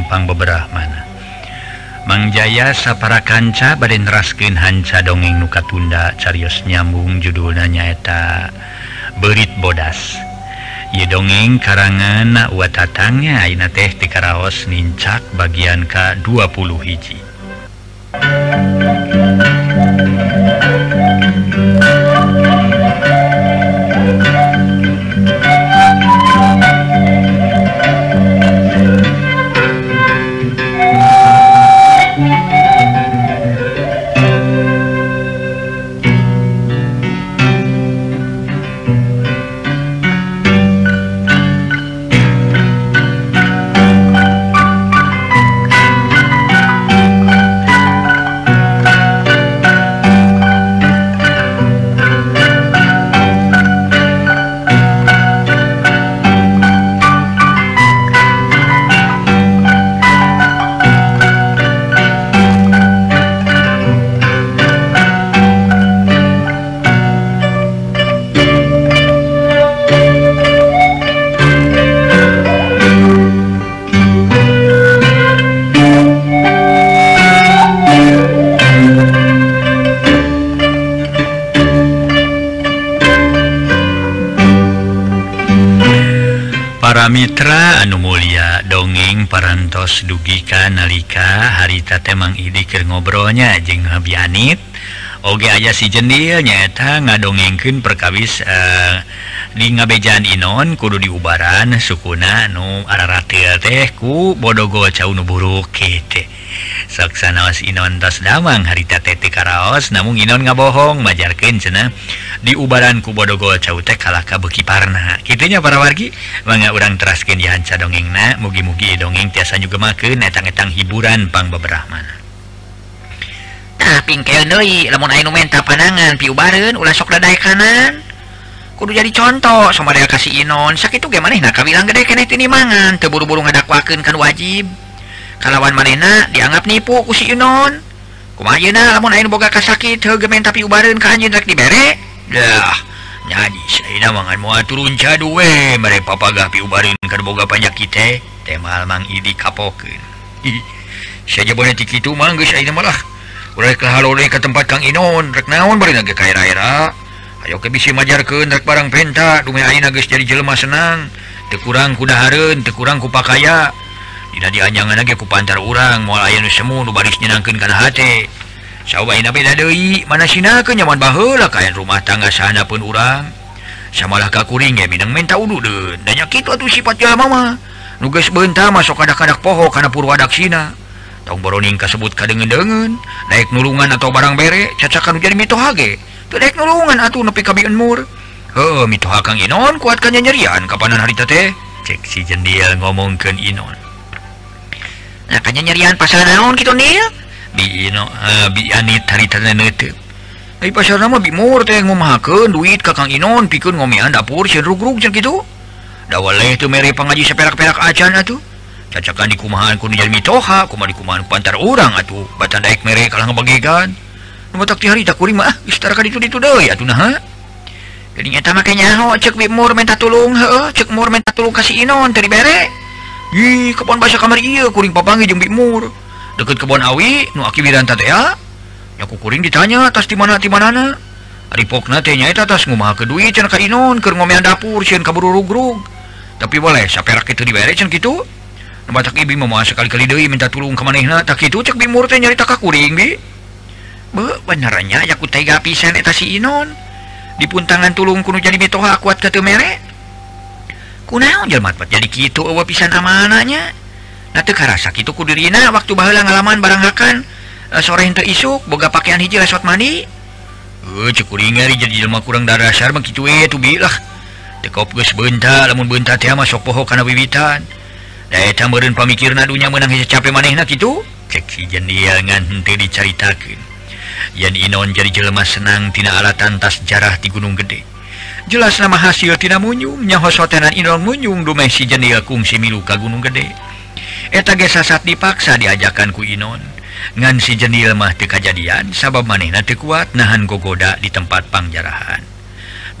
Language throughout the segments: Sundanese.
Simpang beberapamana Mangjaya sapara kanca baden raskin hanca dongeng nuka tunda Carios nyambung judul nanyaeta berit bodas. Ye dongeng karangan na watatangnya Aina teh di Karaos nincak bagian ke 20 hiji. contohnya jeng Habianit Oge aja si jendilnyata ngadongengken perkawis uh, di ngabejan Inon kudu diubaran sukuna nu araratil tehku bodogo cau nu kete saksanaos Inon tas damang harita tete karaos namun Inon ngabohong majarken cena diubaran ku bodogo caute kalaka beki parna. Kitunya para wargi mangga urang dihanca dongeng na mugi-mugi dongeng tiasa juga makeun netang-etang hiburan pang beberapa mana. tah pingkel deui lamun anu menta panangan piu ulah sok dadai kanan. Kudu jadi contoh sama dia kasih inon. Sakitu ge manehna kawilang gede keneh tini mangan teu buru-buru ngadakwakeun kan wajib. Kalawan manehna dianggap nipu ku si inon. Kumaha ayeuna lamun aya boga kasakit heuh ge menta piu ka anjeun rek dibere? Dah nyaji saeuna mangan moal turun cadu we mere papagah piu bareng kan boga penyakit teh temal mang idi kapokeun. Saja boleh tikitu mah geus ayeuna malah ke tempat Kang Inon rek naon daerah Ayo ke bisi majar rek barang penta. Dume dumain geus jadi jelema senang. Teu kurang kuda hareun teu kurang ku pakaya. Dina dianjangan lagi ku pantar urang. Moal aya nu semu nu baris nyenangkeun kana hate. Saubah beda deui mana sinakeun nyaman baheula kayan rumah tangga sana pun urang. Samalah ka kuring ya minang minta udu deun dan nya kitu atuh sifat jelema mah. Nu geus beunta masuk kadak-kadak poho kana purwadaksina boroning kasebut kadengen-dengen naik nulungan atau barang bere cacakan jadi mitohage. Naik nulungan atau nepi kabienmur he mitohakang Inon kuatkannya nyerian kapanan hari teh cek si jendil ngomongkan Inon. Nakanya nyerian pasal naon gitu nil bi ino uh, bi anit harita neutup Ay, pasal nama bimur teh ngumahakeun duit kakang Inon pikun ngomean dapur cenderung rug jeung kitu. Da waleh mere pangaji seperak-perak acan atuh. cacakan di kumahan ku jalmi toha kumaha di kumahan pantar orang atuh. Batan daik mere kalah ngebagikan nu tak tihari tak kurima mah geus tarakan itu ditu deui atuh nah jadi nyata makanya nyaho cek bimur minta tolong he cek mur minta tolong kasih Inon teu bere. Ih kebon bahasa kamar iya kuring papangi jeung bimur deket kebon awi nu aki wiranta teh ya ku kuring ditanya atas di mana di manana ari pokna teh nyaeta tas ngumaha ke duit cenah ka Inon keur ngomean dapur sieun kaburu rugrug tapi boleh saperak itu dibere cenah kitu. batak ibi mama sekali-kali deui minta tulung ke manehna. Tak kitu cek bimur teh nyarita ka kuring bi. Be benernya ya ku tega pisan eta si Inon. Dipuntangan tulung kuno jadi mitoha kuat ka teu mere. Kunaon jelema jadi kitu eueuh pisan amananya? Nah teu karasa kitu ku dirina waktu baheula ngalaman barang hakan e, sore henteu isuk boga pakaian hiji lesot mandi eh cek kuring jadi jelema kurang darasar mah kitu we tuh bilah tekop geus beunta lamun beunta teh sok poho kana wiwitan. daya pamikir nadunya menang capek maneh gitu cekijanganti diceritakan yang Inon jadi jelemas senangtina alatan tas jarah di Gunung Gede. Jelas nama hasil hasiltina munyumnya hosotenan Inon munyung dumeh si jendela kungsi miluka Gunung Gede. Eta gesa saat dipaksa diajakanku Inon. Ngan si jendela mah kejadian sabab maneh nanti kuat nahan gogoda di tempat pangjarahan.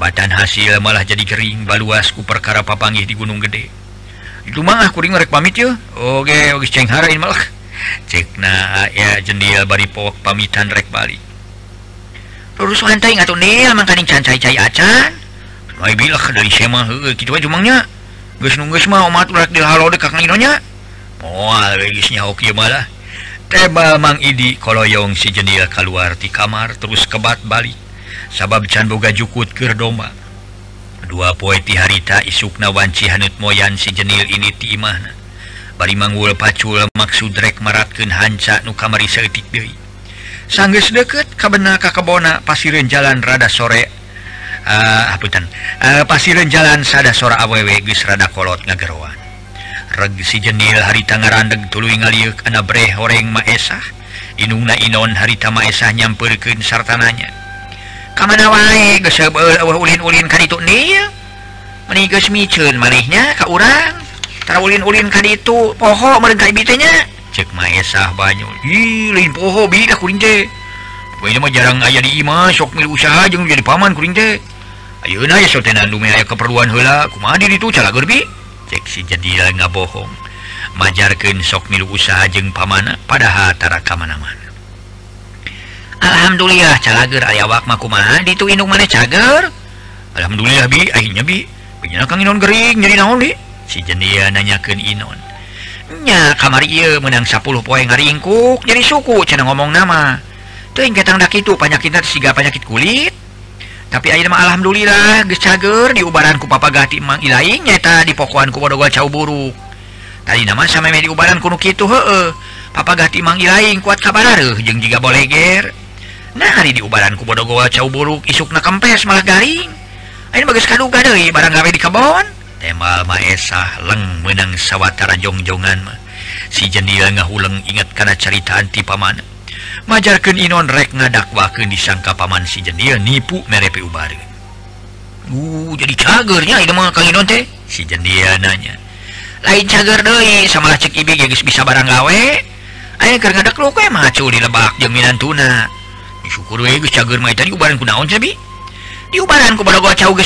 Batan hasil malah jadi kering baluasku perkara papanggih di Gunung Gede. Dumahkuring merek pamit yuk Oke oke ceng harain malah. Cek cekna ya jendil bari pok pamitan rek Bali. Lurus lantai atau nil mangkaning can cai cai acan. Noi bilah dari sema heuh kitu aja mangnya geus nu geus mah omat urat di halo dek kakang inonya. Moal geus nyaho kieu malah. Tebal Mang Idi koloyong si jendil keluar ti kamar terus kebat balik. Sabab can boga jukut keur domba. dua poe ti harita isukna wanci hanut moyan si jenil ini timah bari manggul pacul maksud rek maratkeun hanca nu kamari seutik deui. Sanggeus deukeut kabena ka kebona pasireun jalan rada sore uh, apunten uh, pasireun jalan sada sora awewe geus rada kolot ngageroan reg si jenil harita ngarandeg tuluy ngaliuk ana breh horeng maesah. Inungna inon harita maesah nyampeurkeun sartananya. kamana wae eh, eh, ulin-ulin kan itu nil menigus micun manehnya ke orang tara ulin-ulin kan itu poho mereka ibitnya cek maesah banyu. Ih lain poho bidah kuring teh. Bayi mah jarang aya di imah, sok milik usaha jeung jadi paman kuring teh. Ayeuna ya sotenan dume aya keperluan heula, kumaha diri tu cara gerbi? Cek si jadi bohong. Majarkeun sok milu usaha jeung pamana padahal tara kamana-mana. Alhamdulillah calager ayawak mana? Ditu inung mana cager Alhamdulillah bi. Akhirnya bi. Punya Inon gering jadi naon bi? Si jendia nanyakan Inon. Nya kamar iya menang 10 poin ngaringkuk jadi suku cina ngomong nama. Tuh yang ketang dak itu penyakit siga penyakit kulit. Tapi akhirnya alhamdulillah geus cager di ubaranku papa gati mang ilaing nyata di pokoanku bodogal cau buruk tadi nama sama di ubaran kuno kitu heeh papa gati mang ilaing kuat kabar jeung jiga boleh ger Nah hari diubaranku bodogowa cau buruk isuk na kempes malah garing. Ayo bagus kaduga deh barang gawe di kebon. Temal maesah leng menang sawatara jongjongan mah. Si jendela ngahuleng ingat karena cerita anti paman. Majarkan inon rek ngadakwakan disangka paman si jendela nipu merepe ubar Uh jadi cagernya ini mah kang inon teh Si jendela nanya. Lain cager deh sama cek ibi geus bisa barang gawe. Ayo keur ngadak lu mah macu di lebak jeung minantuna. syukur kunaon diubaranku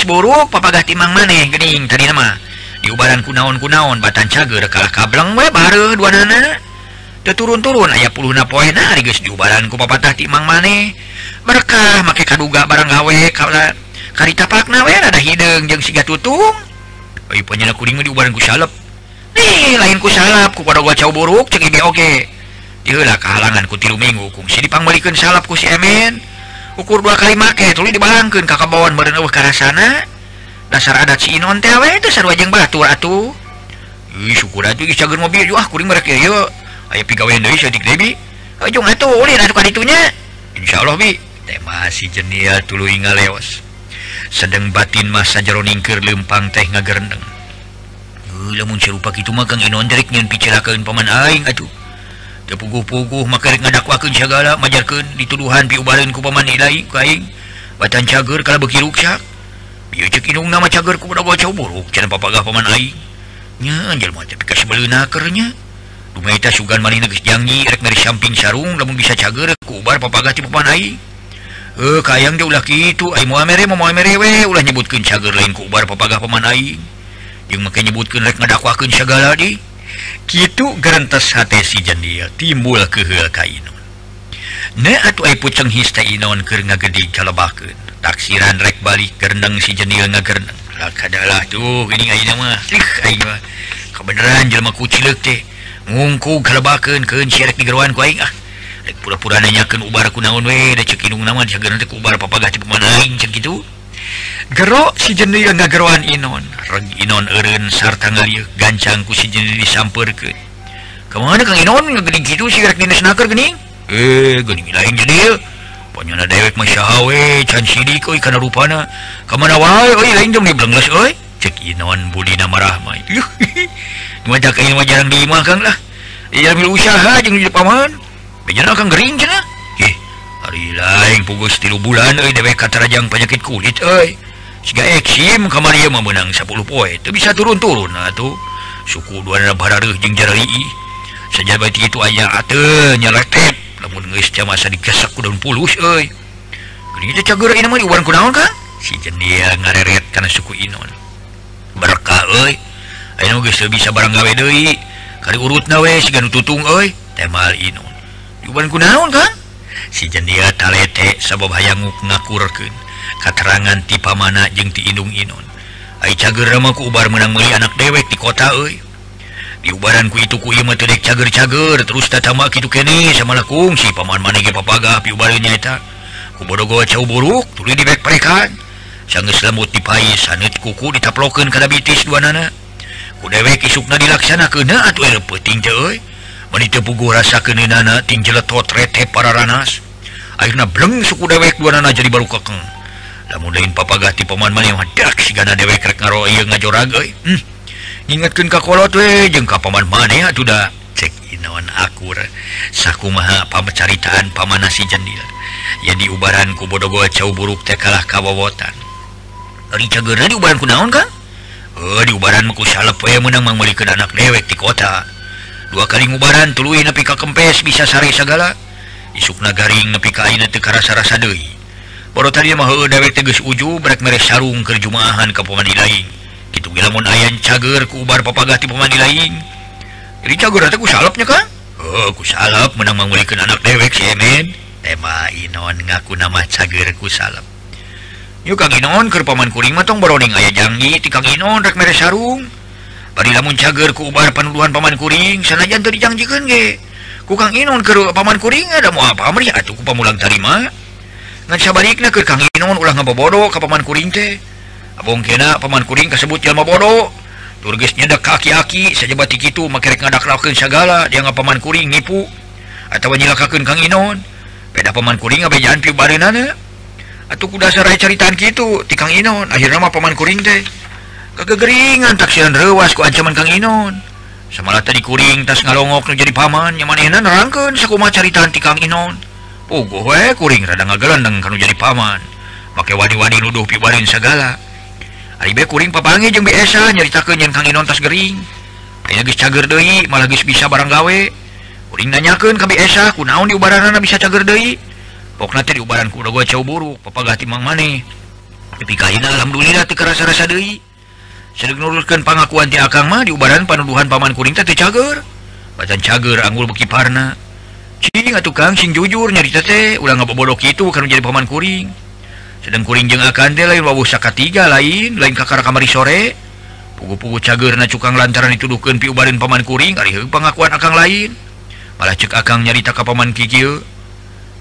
buruk papagah timang maneh Gening tadi nama. Diubaran ku naon Batan cager kalah kableng we bare dua nana. Turun-turun aya puluhna poena puluh na poe diubaranku papatah timang maneh berkah make kaduga barang gawe kala karita pakna we rada hidung jeung siga tutung. Penyeku diubaranku salep. Nih lain ku salap ku pada gua cow buruk cek oke Ilah kehalangan ku tilu minggu si dipangmelikan salap ku si emen ukur dua kali make tuli dibalangkan kakak kakabawan meren ke sana dasar adat si inon teh itu teh sarua batu batur atuh. Ih syukur atuh geus cager mobil juga, ah, kuring merek ieu ya, aya pigawean deui sadik debi. bi. Eh, Ujung atuh ulin atuh ka ditunya. Insyaallah bi. Tema si jenia tuluy ngaleos sedang batin masa jero ningkeur lempang teh ngagerendeng. Lamun serupa kitu mah Kang Inon derek nyen picirakeun paman aing atuh. tepugu-pugu maka ngadakwakan segala majarkan dituduhan piubaran ku paman nilai kain batan cager kalau beki ruksak biar cek inung nama cager ku bodoh bocah buruk jangan papagah paman aing. Nya anjel mah tapi kasih belena kernya dumaita sugan maneh geus janji rek dari samping sarung lamun bisa cager ku ubar papagah ti paman aing. Eh kayang dia ulah kitu ai moal mere moal mere we. Ulah nyebutkeun cager lain ku ubar papagah paman aing. Jeung make nyebutkeun rek ngadakwakeun segala di. Kitu gerentes HTsi jendil timbul ke kainun. Ne atuh ai puceng histe inon keur ngagedi calobakeun. Taksiran rek balik gerendeng si jendil ngagerneng. Lah kadalah tuh ini ayeuna mah. Ih aing mah kebenaran jelma kucileuk teh. Ngungku kalabakeun keun si digeruan ku aing ah. Rek pura-pura nanyakan ubar ku naon we da ceuk nama si gerendeng ubar papagah ti pemanaing gitu. kitu. Gero si jenil ngageroan Inon. Reg Inon Erun sarta ngeliuk gancangku si jenil disamper ke Kemana Kang Inon? Ngegening gitu si rek dinas naker gening? Eh, gening lain jenil Panyana dewek mah syahawe, can sidi koi kana rupana. Kemana wae, oi lain jom diblengles oi. Cek Inon budi nama rahmai Cuma cak ini mah jarang diimah Kang lah. Iya mil usaha jeung di paman Bejana Kang gering cenah. Ih, hari lain pugus tilu bulan oi dewek katarajang penyakit kulit oi. eksim eh, kamar dia memenang 10 poin. Itu bisa turun-turun tuh suku sajabat itu aja nyelektip namun masa digasak daun pulus si jendia ngareret karena suku Inon. Berkah Ayo bisa barang gawe Dei kali urut nawe tutung oi. Temal Inon. Kunaon kan si jendia talete sabab hayanguk ngakurken katerangan tipe mana jeng tidung Inun Aicagerku ubar menang meli anak dewek di kota e. diubaranku itu ku materi cager-cager terus tambah gitu kene samalakum si paman man papaga piubarnyaeta kubodogo jauh buruk tuli dibek perekan sangat lembut dipai sanit kuku ditaploken kada bitis dua nana. Ku dewek isukna dilaksana kena atuh penting jauh pugu rasa keninana tinggi letot rete para ranas akhirnya bleng suku dewek dua nana jadi baru kekeng. lain papagati pemandak dewek ngaro eh. hmm. ingatkan kakolot wejeng Paman maneh sudah cek inawan akur saku maha pamecaritaan pamanasi jendil ya di ubaran ku bodogo cau buruk teh kalah kawawotan dari cagerna di ubaran ku naon kan oh, eh, di ubaran ku salep we menang mangmelikan anak dewek di kota. Dua kali ngubaran tuluy nepi ka kempes bisa sare segala. Isuk nagaring nepi ka ayeuna teu karasa-rasa deui. tadi mah dewek teges uju berat mere sarung ke jumahan ke pemandi lain. Gitu gilamun ayam cager ku ubar papagati pemandi lain. Jadi cager aku salapnya kan oh, ku salap menang mengulikan anak dewek semen tema inon ngaku nama cager ku salap. Yuk kang inon ke paman kuring matong baroning ayah jangi tikang inon rek mere sarung. Bari lamun cager ku ubar panuluhan paman kuring sanajan tadi janjikan ge. Ku kang inon ke paman kuring ada mau apa? Meriah atuh ku pamulang tarima. baliknya ke Kanginun ulah ngabobodo ke Paman Kuring teh. Abong kena Paman Kuring kasebut jalma bodo. Turges nyedek kaki-aki saja batik itu makerek ngadakrakeun segala dia ngapaman Kuring nipu. Atau nyilakakeun Kang Inon. Beda Paman Kuring abejaan pieu bareunana atuh atau kuda sarai caritaan gitu di Kang Inon. Akhirnya mah Paman Kuring teh. Kagegeringan taksian rewas ku ancaman Kang Inon. Samalah tadi Kuring tas ngalongok jadi paman nyamanehna nerangkeun sakuma caritaan di Kang Inon. pugue eh, kuring rada ngagelandeng kalau jadi paman pakai wadi-wadi nuduh pibarin segala Aribe kuring papangi jeung biasa nyaritakeun yen Kang Inon tas gering. Aya geus cager deui, malah geus bisa barang gawe. Kuring nanyakeun ka biasa kunaon di ubaranana bisa cager deui. Pokna teh di ubaran ku gue cau buruk, papagah timang maneh. Tapi kaina alhamdulillah teu karasa-rasa deui. Sedeg nurutkeun pangakuan ti Akang mah di ubaran panuduhan paman kuring teh teu cager. Bacan cager anggul beki parna. tukang sing jujur nyarita teh ulang ngabobodok itu karena jadi paman kuring. Sedang kuring jeng akan teh lain wawuh sakatiga lain lain kakar kamari sore. Pugu-pugu cager na cukang lantaran dituduhkan pi ubarin paman kuring hari pengakuan akang lain. Malah cek akang nyarita ka paman kikil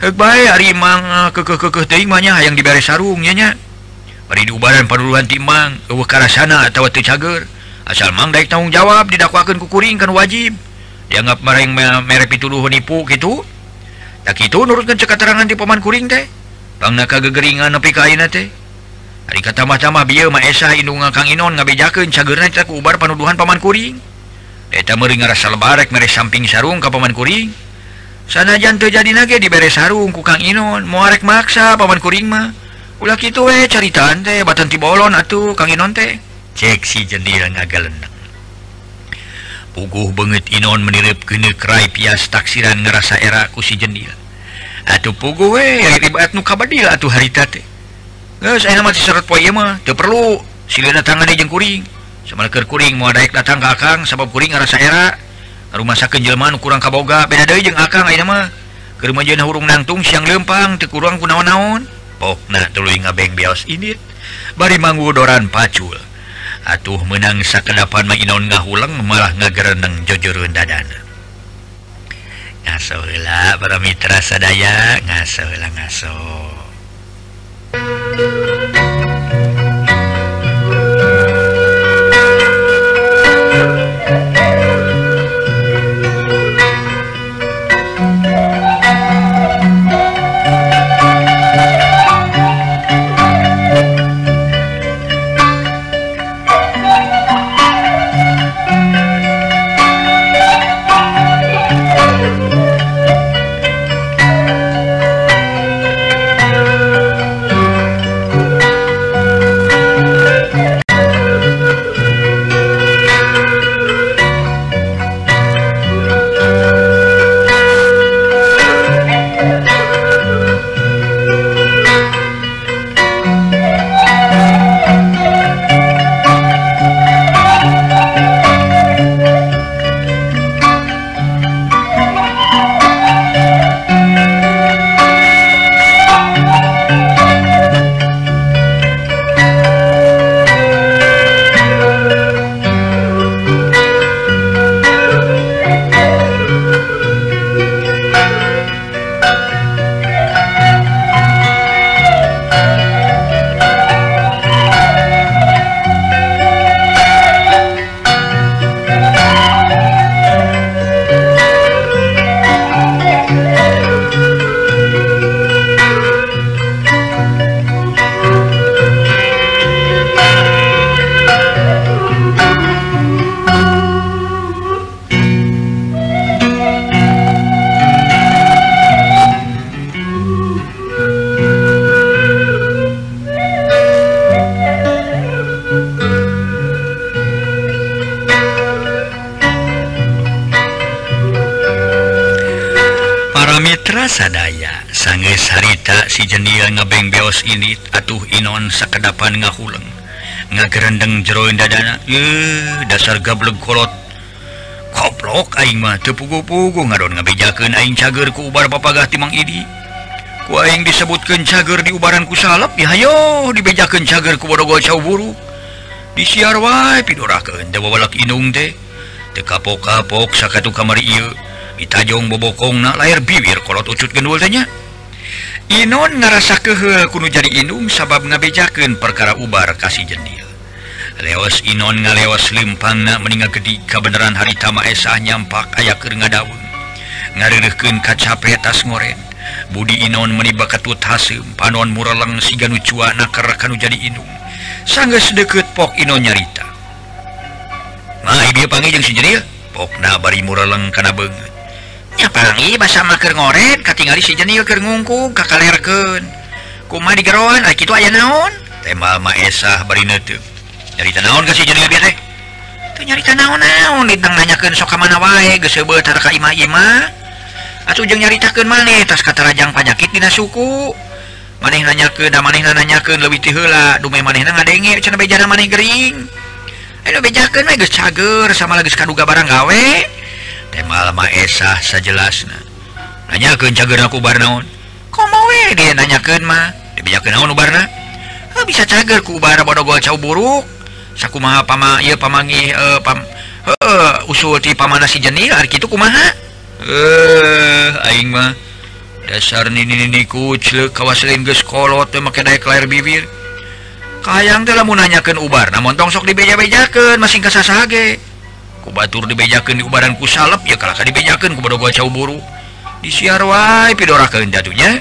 heuk bae hari mang ah, kekeh-kekeh teuing mah nya hayang dibere sarung nya nya. Bari diubaran paduluan ti mang eueuh karasana atawa teu cager. Asal mang daek tanggung jawab didakwakeun ku kuring kan wajib. dianggap mereng merek pituduh nipu gitu. Tak itu nurutkan cekaterangan di paman kuring teh. Bang naka gegeringan nepi kain teh. Hari kata mah-tamah bieu mah esah indunga Kang Inon ngabejakeun cagerna teh ubar panuduhan paman kuring. Eta meuring ngarasa lebarek mere samping sarung ka paman kuring. Sanajan teu jadi nage dibere sarung ku Kang Inon moarek maksa paman kuring mah. Ulah kitu we caritaan teh batan tibolon atuh Kang Inon teh. Cek si jendil ngagalenak puguh banget Inon menirip generai pias taksiran ngerasa era ku si jendil atuh pugu nuuh harita perlu. Silih silin jeung kuring. Semalker kuring mau daek datang ke akang sabab kuring ngerasa era. Rumah sakeun jelema nu kurang kaboga beda deui jeung akang ayeuna mah. Keur majeun hurung nangtung siang lempang teu kurang kunaon-naon pokna oh, tuluy ngabeng bios ini bari manggu doran pacul. atuh menang sakedapan mainon ngahulang malah ngagereneng jojurun dadana ngasola para mitra sadaya ngaso ngasola ngaso. sadaya. Sangge sarita si jendil ngebeng beos ini atuh Inon sekedapan ngahuleng. Ngagerendeng jeroin dadana. Eh dasar gablek kolot. Koplok aing mah teu pugu-pugu ngadon ngabejakeun aing cager ku ubar papagah timang idi. Ku aing disebutkeun cager di ubaran ku salep di hayo dibejakeun cager ku bodogo cau buru. Disiar wae pidorakeun teu babalak inung teh. Teu kapok-kapok sakatu kamari ieu. ditajong bobokong na lahir bibir kolot ucut genulnya Inon ngerasa kehel kuno jadi inung sabab ngabejaken perkara ubar kasih jendil leos Inon ngaleos limpang na meninggal gedi kebenaran hari tama esah nyampak ayak nga daun ngarirken kacape tas ngoren. Budi Inon meniba ketut hasem panon muralang siganu cua naker kanu jadi inung sanggeus deket pok Inon nyarita. Nah, dia panggil yang sendiri jenil, pokna bari muralang kana banget pangi bahasa maker ngoret katingali si jenil ke ngungku kakalerkeun kuma digeroan ari kitu aya naon? Tema maesah bari neuteuk nyarita naon ka si jenil bieu teh teu nyarita naon-naon ditang nanyakeun sok ka mana wae geus seubeut ka imah-imah atuh jeung nyaritakeun maneh tas kata rajang panyakit dina suku. Maneh nanyakeun da maneh nanyakeun leuwih ti heula dume maneh ngadenge cenah bejana maneh gering. Ayo bejakeun we geus cager sama lagi kaduga barang gawe. tema Esah sajajelas nanya ke cager aku cagerkubar naon? Dia nanyakan mah. Naon Barna bisa cager kubar bodoh gua cow buruk. Saku ma pama ia pamangi uh, pam uh, usul ti pamana si jenil hari itu kumaha eh uh, aing mah dasar nini niku ceuk kawaselin geus kolot teh make naik layar bibir. Kayang telah mau nanyakan ubar namun tong sok dibeja-bejakan masing ka sasaha ge kubatur dibejakan di badanku salep ya kalau dibejakan kepada gua cow buru. Disiar wae pidorakeun jatuhnya.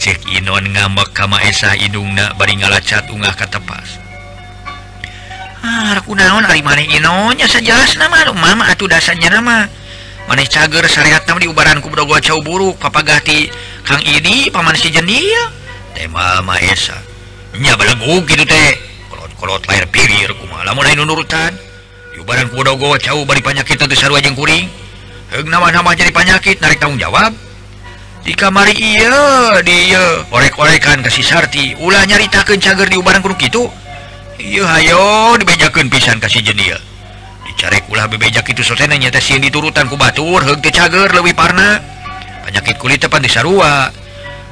Cek Inon ngambek kama Esa indungna bari ngalacat ungah ka tepas. Ah kunaon ari maneh Inonnya sajelas nama mama atuh dasarnya nama. Maneh cager syariat nama di ubaranku bodo gua cow buru. Papagati Kang ini paman si jendia tema maesa. Nya balagu gitu teh. Kolot-kolot lahir pirir kumaha lamun aya nunurutan badan Pudogo cau bari penyakit itu sarua jeung kuring heug nama-nama jadi penyakit narik tanggung jawab di kamari iya dia orek-orekan kasih sarti ulah nyaritakeun cager di ubaran kudu kitu. Iya hayo dibejakeun pisan kasih jendil dicarek ulah bebejak itu sosena nyata sieun diturutan ku batur. Heug teu cager leuwih parna. Penyakit kulit tepan di sarua.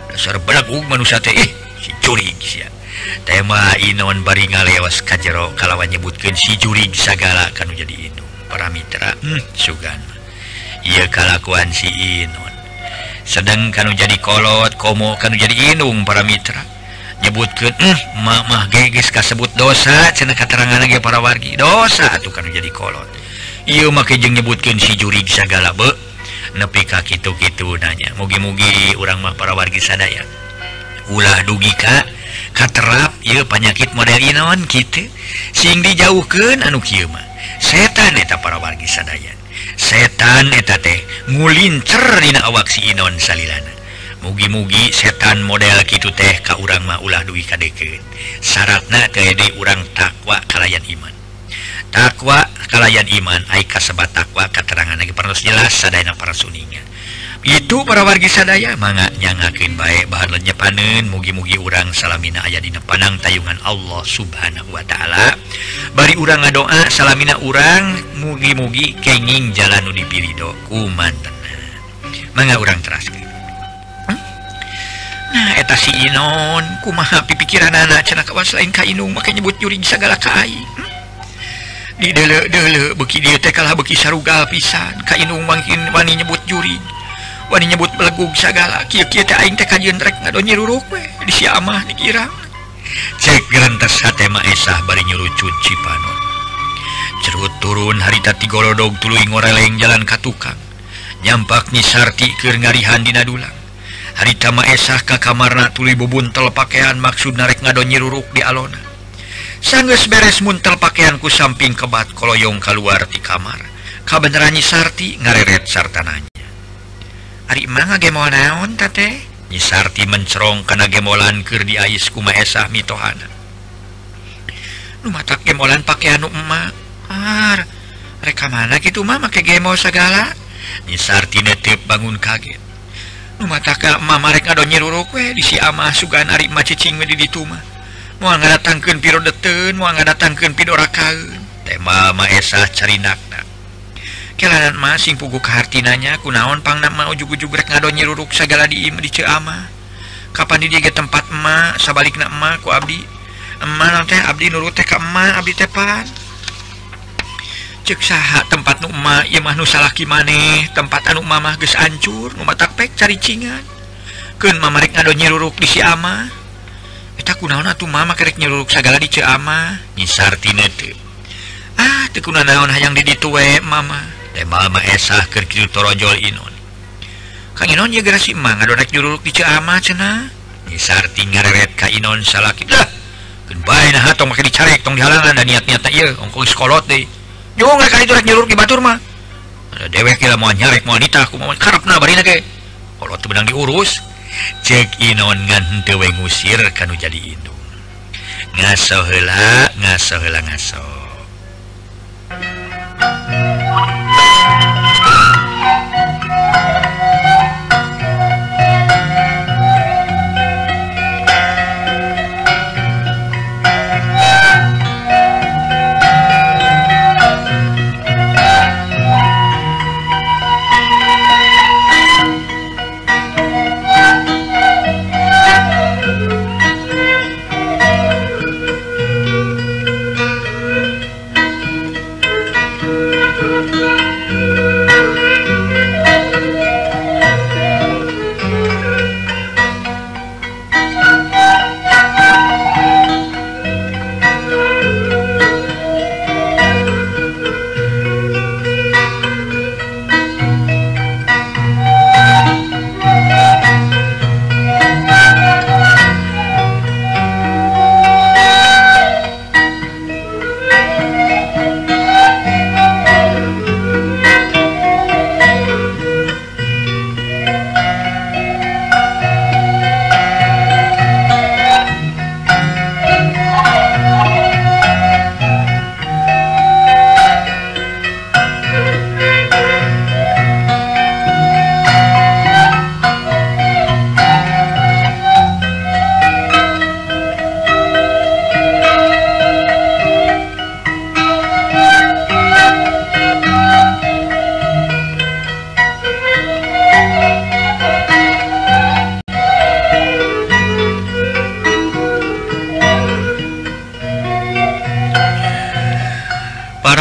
Dasar belagu manusia teh. Ih si curi sia. tema Inon bari ngalewas kajjero kalawan nyebutkan si juri segala kan jadi Inung para Mitra hmm, Sugan. Ia kalakuan si Inon. Sedang kan jadi kolot komo kan jadi Inung para Mitra nyebutkan hmm, mamah geges kasebut dosa cena keterangan lagi para wargi dosa tuh kan jadi kolot. Ia make jeng nyebutkan si juri segala be. Nepi kaki gitu-gitu nanya. Mugi-mugi orang mah para wargi sadaya. ulah dugika katerap ia penyakit model inawan gitu sing dijauhkan anu Kyma setan eta para wargi sadaya setan eta teh mulincerna awak si Inon salilana. Mugi-mugi setan model gitu teh ka urang mah ulah duwi kadeket syaratna tede urang takwa kalayan iman. Takwa kalayan iman aika sebat takwa keterangan lagi perlu jelas sadana para suninya itu para wargi sadaya. Manganyangkin baik bahan lenya panen mugi-mugi urang salamina aya di panang tayungan Allah subhanahu Wa ta'ala. Bari urang nga doa salamina urang. Mugi-mugi kenging jalan dipilihho kuman manga urang teraskan hmm? nah eta si Inon. Kumaha pipikiran anak cena kawas lain kainung maka nyebut juring segala kain hmm? di dele dele beki dia teh kalah beki sarugal pisan. Kainung makin wani nyebut juring Wani nyebut belegug segala kieu kieu dikira. Cek grantes esah bari nyurucun Cipanon. Cerut turun harita tigolodog tuluy ngoreleng jalan ka tukang. Nyampak ni Sarti ke ngarihan dina dulang. Harita esah ka kamarna tuli bubun bubuntel pakaian maksud narek ngadonyi ruruk di alona. sangges beres muntel pakaianku samping kebat koloyong keluar di kamar. kabenerannyi Sarti ngareret sartananya. Arimah gemol naon tate? Nyisarti mencerong karena gemolan keur di ais kuma esah mitohana nu mata gemolan pakai anu emak. Ar reka mana gitu mah make gemo segala? Nyisarti netip bangun kaget. Nu mata ka emak marek ado nyiruruk we di si amah sugan arimah cicing we di ditu mah. Moal ngadatangkeun piro deteun moal ngadatangkeun pidora kaun tema maesah carinakna. kelaran masing pugu kehartinanya kunaon pang nama uug-ug ngado nyeruruk segala di di dicema ah Kapan di dia tempat emak sabalik namaku Abdi. Emang teh Abdi nurut teh kema Abdi tepan ceksaha tempat Numa Imah Nusalaki maneh tempat anu Mamah ge hancur rumah cari cingan. Ke memerik ngado nyeruruk di si ah ama kita kunaon tuh mama kerek nyeruruk segala di ama ah nyisar tina tuh ah tekuna naon hayang di ditue mama Eh, juon salahon dicarek tong dihalangan dan niat-niat ongkoskolot juga kali itu nyuruh di Batur mah. Ada dewek kira mau nyarek mau nitah aku mau karep na barina ke. Kalau tuh benang diurus. Cek inon ngan dewe ngusir kanu jadi indung ngaso hela ngaso hela ngaso.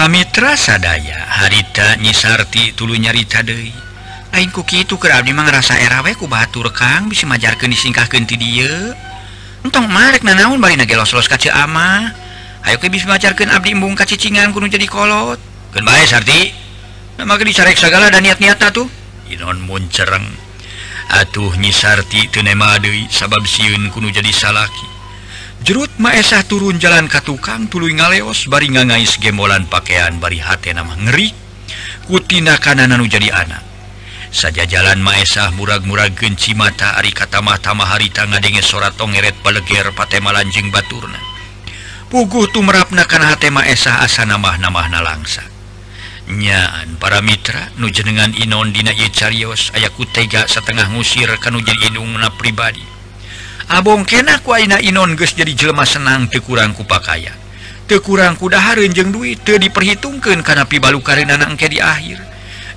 Sami sadaya harita nyisarti tulu nyarita Dei lain kuki itu kerap memang rasa eraweku Batur Kang. Bisa majarkan disingkah genti dia. Entong Marek nanaun bari nagelos-los kaca ama. Ayo ke bisa majarkan abdi embung kacicingan kuno jadi kolot. Kan baik Sarti. Nama ke dicarek segala dan niat niat tuh inon muncereng atuh nyisarti tenema Dei sabab siun kuno jadi salaki. jerut Maesah turun jalan Ka tukang tulu ngaleos bari ngangais gemolan pakaian bari hat nama ngeri. Kutina kanananu jadi anak saja jalan Maesah murag-murag genci mata Ari katamah-tama harita ngadenge sorat tongeret paleger patemalanjing Baturna. Puguh tuh merapna karena hatema Esah asa namah-namah nalangsa. Nyaan para mitra nujenengan Inon Dina Yecarios ayaku tega setengah ngusir kanu jadi hidung na pribadi. Abong kenak waina Inon guys jadi jelemah senang tekurang kupakaya tekurang kudaharenjeng duit te diperhitungkan karena pibalu karena anakke di akhir.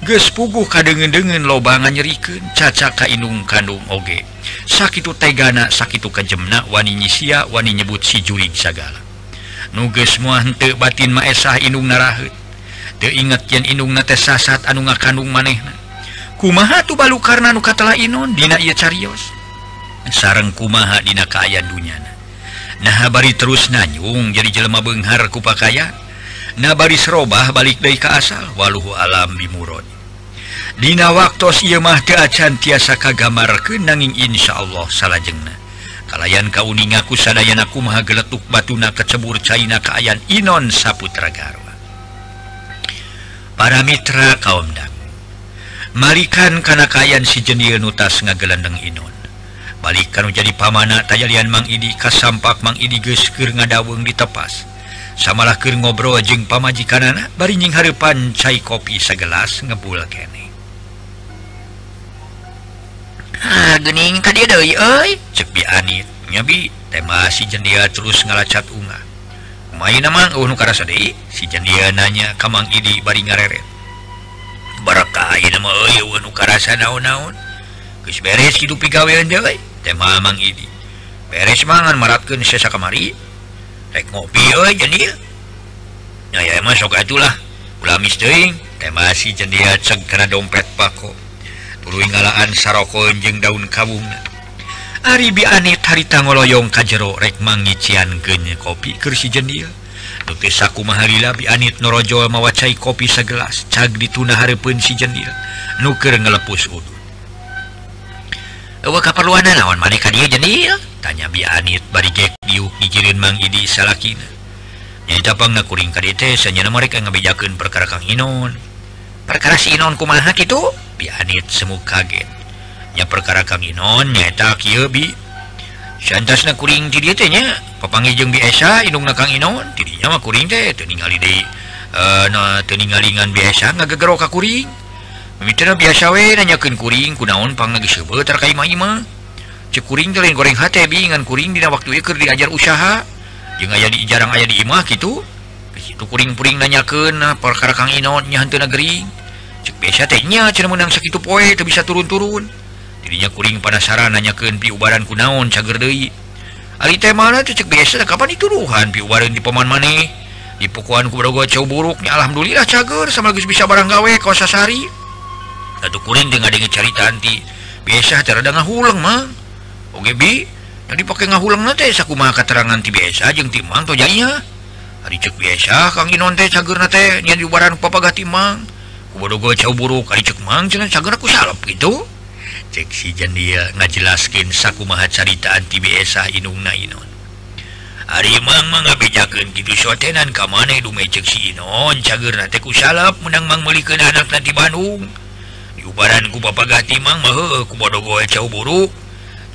Ges puguh kadengen dengan lobangan nyeriken caca kainung kandung oge. Sakit tegana sakit kejemna wani nyisia wani nyebut si juig sagala. Nuges muante batin maesah inung narahut te inget yen inung nate sasat anu nga kandung manehna. Kumaha tuh balu karena nu katalah Inon? Dina ia carios. sarang kumaha dina kaayaan dunyana. Nahhabari terus nanyung jadi jelema Benghar kupakaya nabaris robah balik dari ke asal waluhu alam bimurod Dina waktu Imah keacan tiasa kagamar kenanging Insya Allah salahjengnah kalayan kauni ngaku sadayanaku maha geletuk batuna kecebur China keayaan Inon Saputragarwa para Mitra kaumdang Malikan karena kayan si jeni nutas ngagelandeng Inon. balik jadi pamana tajarian Mang Idi kas sampak Mang Idi geskir ngadaweng ditepas samalah ke ngobrol jeng pamaji kanan barinjing harepan cai kopi segelas ngebul kene. Ah, gening ka dia deui euy. Anit nyabi tema si jendia terus ngalacat unga. Main namang uh karasa deui si jendia nanya kamang Idi bari ngareret. Barakah ieu mah euy uh karasa naon-naon. Geus beres hidup pigawean deui tema Mang ini beres mangan meratkan sesa kamari. Rek ngopi oi jadi ya ya emang sok itulah ulah teuing tema si jendia ceg kana dompet pako. Tuluy ngalaan saroko jeung daun kawung Ari biane tarita ngoloyong ka jero rek mangician genye kopi keur si jendia Nukis aku mahalila bianit norojo mawacai kopi segelas cag dituna hareupeun si jendia nuker ngelepus udu keperluan lawan maneka dia jenil tanya biit barijek diuk dijirin Mang Idi salahkinnyapang nakuring KDTnya mereka ngebejakan perkara Kang Inon perkara si Inon kumaha itu biit semu kagetnya perkara Kang Inon nyaeta Kybi santas nakuring dirinya pepangi jeung biasa hidung na Kang Inon dirinya mah kuring teh ningali deh uh, eh, nah, teningalingan biasa ngagegero kakuring bicara biasa we nanyakin kuring kunaon pang lagi sebe terkait cekuring lain goreng hati bingan kuring di waktu ikut diajar usaha. Jeung aya di jarang aya di imah gitu. Itu kuring-puring nanyaken ah, perkara Kang Inonnya hantu negeri cek biasa teh nya cenah meunang poe itu bisa turun-turun. Dirinya kuring pada saran nanyakeun piubaran kunaon cager deui. Ali teh mana teh cek biasa kapan dituruhan piubaran di paman maneh di pukuan ku buruk buruknya alhamdulillah cager sama geus bisa barang gawe ka sasari. kuring dengan dengan cari caritanti biasa cara hulang mah. Oke bi jadi pakai ngahulang nanti aku maka keterangan ti biasa jeng timang atau jadinya hari cek biasa kang inon teh cager nate nyen jubaran papa gak timang kubodo gue cau buruk hari cek mang cuman cager aku salap gitu. Cek si jan dia ngajelaskin saku maha carita anti biasa inung na inon. Hari mang mah ngabejakan gitu sotenan kamana itu mecek si inon cager nate ku salap menang mang melikan anak nanti Bandung. ubaranku Bapak Gatimang bodogo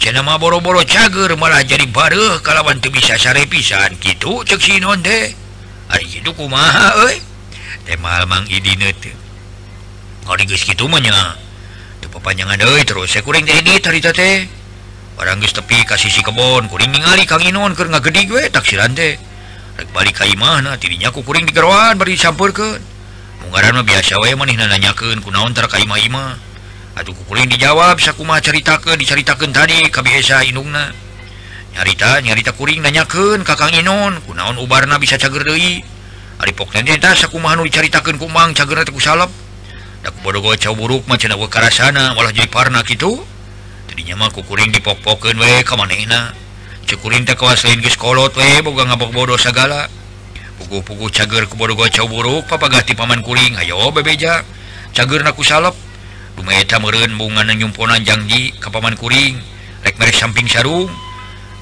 Cenama boro-boro cager malah jadi baru kalawan tuh bisa sare pisan. Gitu ceksi non deh kumaha temang gitu panjangan terus kuring teh orang tepi kasih si kebon kuring ningali Kang Inon keur ngagede gue taksiran teh. Rek balik ka imah nah tidinya ku kuring digeroan bari dicampurkeun Ungaran biasa we manih nanyakeun kunaon tara ka ima-ima. Atuh kukuling dijawab sakumaha caritakeun dicaritakeun tadi ka inungna. Nyarita nyarita kuring nanyaken kakang Inon kunaon ubarna bisa cager deui. Ari pokna eta sakumaha nu dicaritakeun salap bodoh cagerna buruk mah cenah karasana malah jadi parna gitu Tadinya mah kukuring dipok-poken we ka manehna. Cekuring teh kawas lain geus we boga ngabok bodoh sagala. puku-puku cager keborogo cowburuk papagati paman kuring Ayo bebeja. Cager naku salep. Dumeta meren bunga nyumponan janji ke paman kuring. Rek mere samping sarung.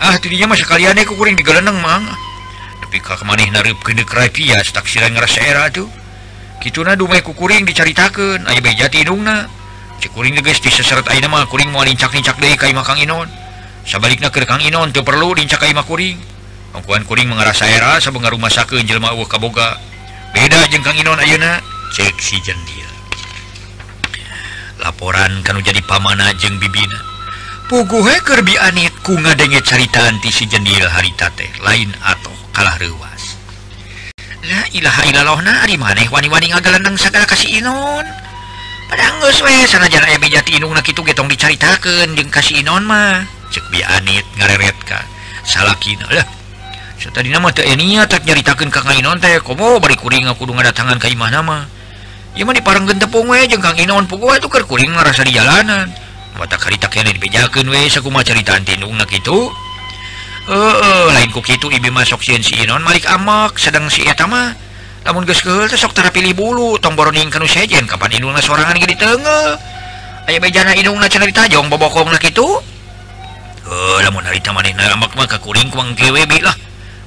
Ah tidinya masa sekalian e ku kuring digeleneng mang. Tapi ka kemaneh nareup keun deuk pias taksira ngarasa era tuh kituna dumeh ku kuring dicaritakeun. Aya beja tidungna cek kuring geus diseseret aina mah kuring mau lincak-lincak deui ka Imah Kang Inon. Sabalikna keur Kang Inon teu perlu lincak ka Imah kuring. Angkuan kuring mengarah era sabenga rumah sakit jelma uh kaboga. Beda jengkang Inon Ayeuna? Cek si jendil laporan kan jadi pamana jeng bibina. Puguhe kerbi anit ku ngadenge caritaan ti si jendil harita teh lain atau kalah rewas la ilaha illallah na maneh wani-wani ngagalandang kasih Inon. Padahal we sanajan aya getong dicaritakeun jeung kasih Inon mah. Cek bi anit ngareret salah salakina. tadi nama tak nyaritakan Kang Inon teh. Komo bari kuring aku kudu tangan ka imah nama. Ieu mah parang gentepung pungwe jeung Kang Inon puguh itu keur kuring ngarasa di jalanan. Mata karita kene dibejakeun we sakumaha caritaan tindungna kitu heeh eh, lain ku kitu ibi masuk sieun si Inon malik amak sedang si eta mah. Lamun geus keul teh sok tarapilih bulu tong boroning kanu sejen kapan indungna sorangan ge diteungeuh aya bejana indungna cenah ditajong bobokongna kitu heeh lamun harita manehna amak mah ka kuring kuang gewe bi lah.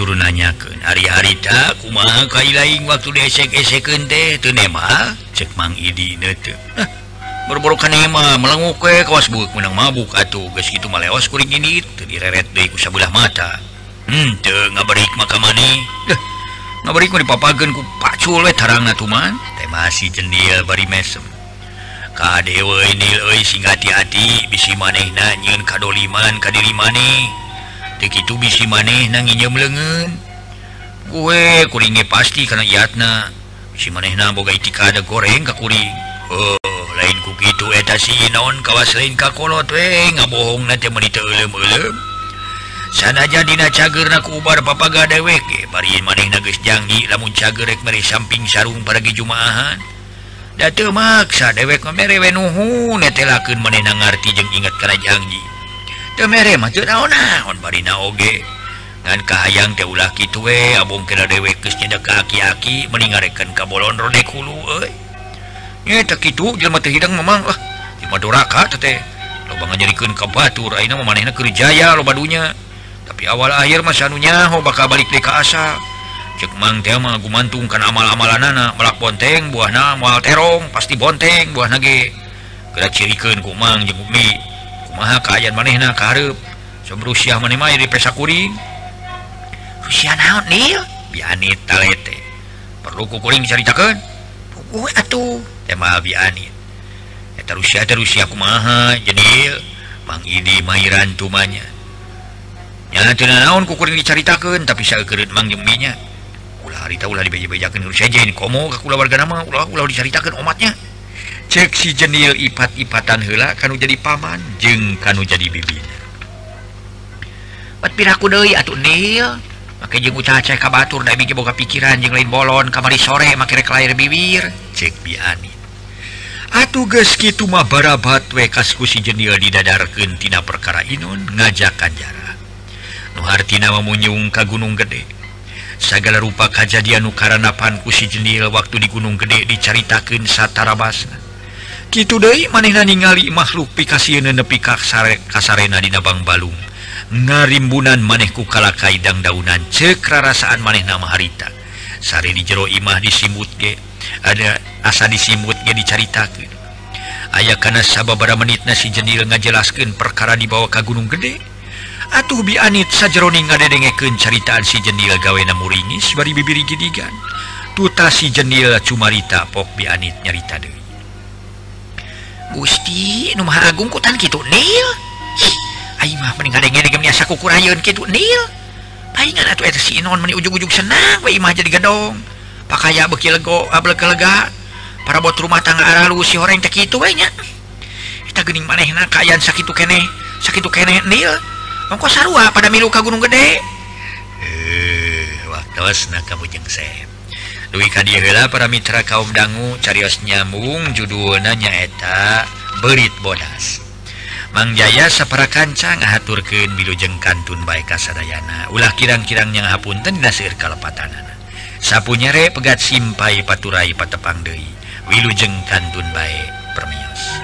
turun nanyakan hari-harita kuma kail lain waktu cek Mang Idi berborokan berborokanema melengu kawas kosbuk menang mabuk atau guys gitu maleos kuring ini direret deku sebelah mata. Hmm nggak berik maka mani. Nggak berik dipapagen ku pacul we tarang natuman teh masih jendil bari mesem. Kadewa ini oi sing hati-hati bisi manehna nyeun kadoliman kadiri maneh. itu bisi maneh nanginnyam lengen gue kuringnya pasti karena yatna si maneh na boga itika ada goreng kakuring oh lain ku gitu eh, eta si non kawas lain kakolot we eh, ngabohong nanti menita elem elem sana jadi na cager na kubar papaga dewek ge eh, bari maneh nages janji lamun cager rek meri samping sarung paragi jumaahan. Datu maksa dewek mere nuhu nuhun netelakeun maneh ngarti jeung ingat kana janji mere naon Oge dan Kaang Teulah Kitwe Abung Kira Dewe Krisnya kaki-aki meninggalkan Kabolon Rodek Hulu eh. tak itu jelma hidang memang ah di Maduraka teh lobang nyerikan ke Batur aina memanehna kerjaya loba dunya tapi awal akhir mah sanunya ho bakal balik deui ka asa. Cek mang teh mah gumantung kana amal-amalanana melak bonteng buahna moal terong pasti bonteng buahna ge. Geura cirikeun ku mang jeung maha keayaan manehna karep som Rusia maneh di pesa kuring Rusia naon nil? Biani talete perlu ku kuring diceritakeun uh atuh tema biani eta Rusia teh Rusia kumaha jenil Mang Idi Mairan tumanya nya. Teu naon ku kuring diceritakeun tapi saeukeun Mang jeung minya. Ulah harita ulah dibeja-bejakeun Rusia jeung komo ka kula warga nama ulah ulah diceritakeun umatnya cek si jenil ipat-ipatan hela kan jadi paman jeng kanu jadi bibi piraku Dei atuh nil maka jeng ucaha cek kabatur dah bikin boga pikiran jeng lain bolon kamari sore maki rek bibir. Cek biani. Atuh geus kitu mah barabat we kasku si jenil didadarkeun tina perkara inun ngajak kanjara. Nu hartina memunjung ka gunung gede. Segala rupa kejadian nu karanapan ku si jenil waktu di gunung gede diceritakeun satarabasna. gitu Dei manehna ningali makhluk pikasiun nepi kasare kasarena dina Bang Balung. Ngarimbunan manehku kala kaidang daunan cek rarasaan manehna maharita sari di jero imah disimut ge ada asa disimut ge dicaritakeun. Aya kana sababara menitna si Jendil ngajelaskeun perkara dibawa ka gunung gede. Atuh bi anit sajeroning ngadedengekeun caritaan si Jendil gawena muringis bari bibiri gidigan. Tuta si Jendil cumarita pok bi anit nyarita deui. Gusti Numah Agung kutan gitu Nil Aimah meninggal digemiasa kukurayun gitu Nil Palingan atuh eta si Inon meni ujug-ujug senang we imah jadi gedong. Pakaya beki lego eh, ableg-lega. Para bot rumah tangga aralu si horeng teh kitu we nya. Eta geuning manehna kaayaan sakitu keneh, sakitu keneh Nil. mongko sarua pada milu ka Gunung Gede. Eh, waktos na kamu jeung Dwi Kadihela para Mitra kaum dangu carios nyambung judul nanyaeta berit bodas. Mangjaya sapara kancang ngahaturkeun bilujeng kantun baik kasadayana. Ulah kirang-kirang yang hapunten nasir kalepatan sapu nyere pegat simpai paturai patepang deui. Wilujeng kantun bae permios.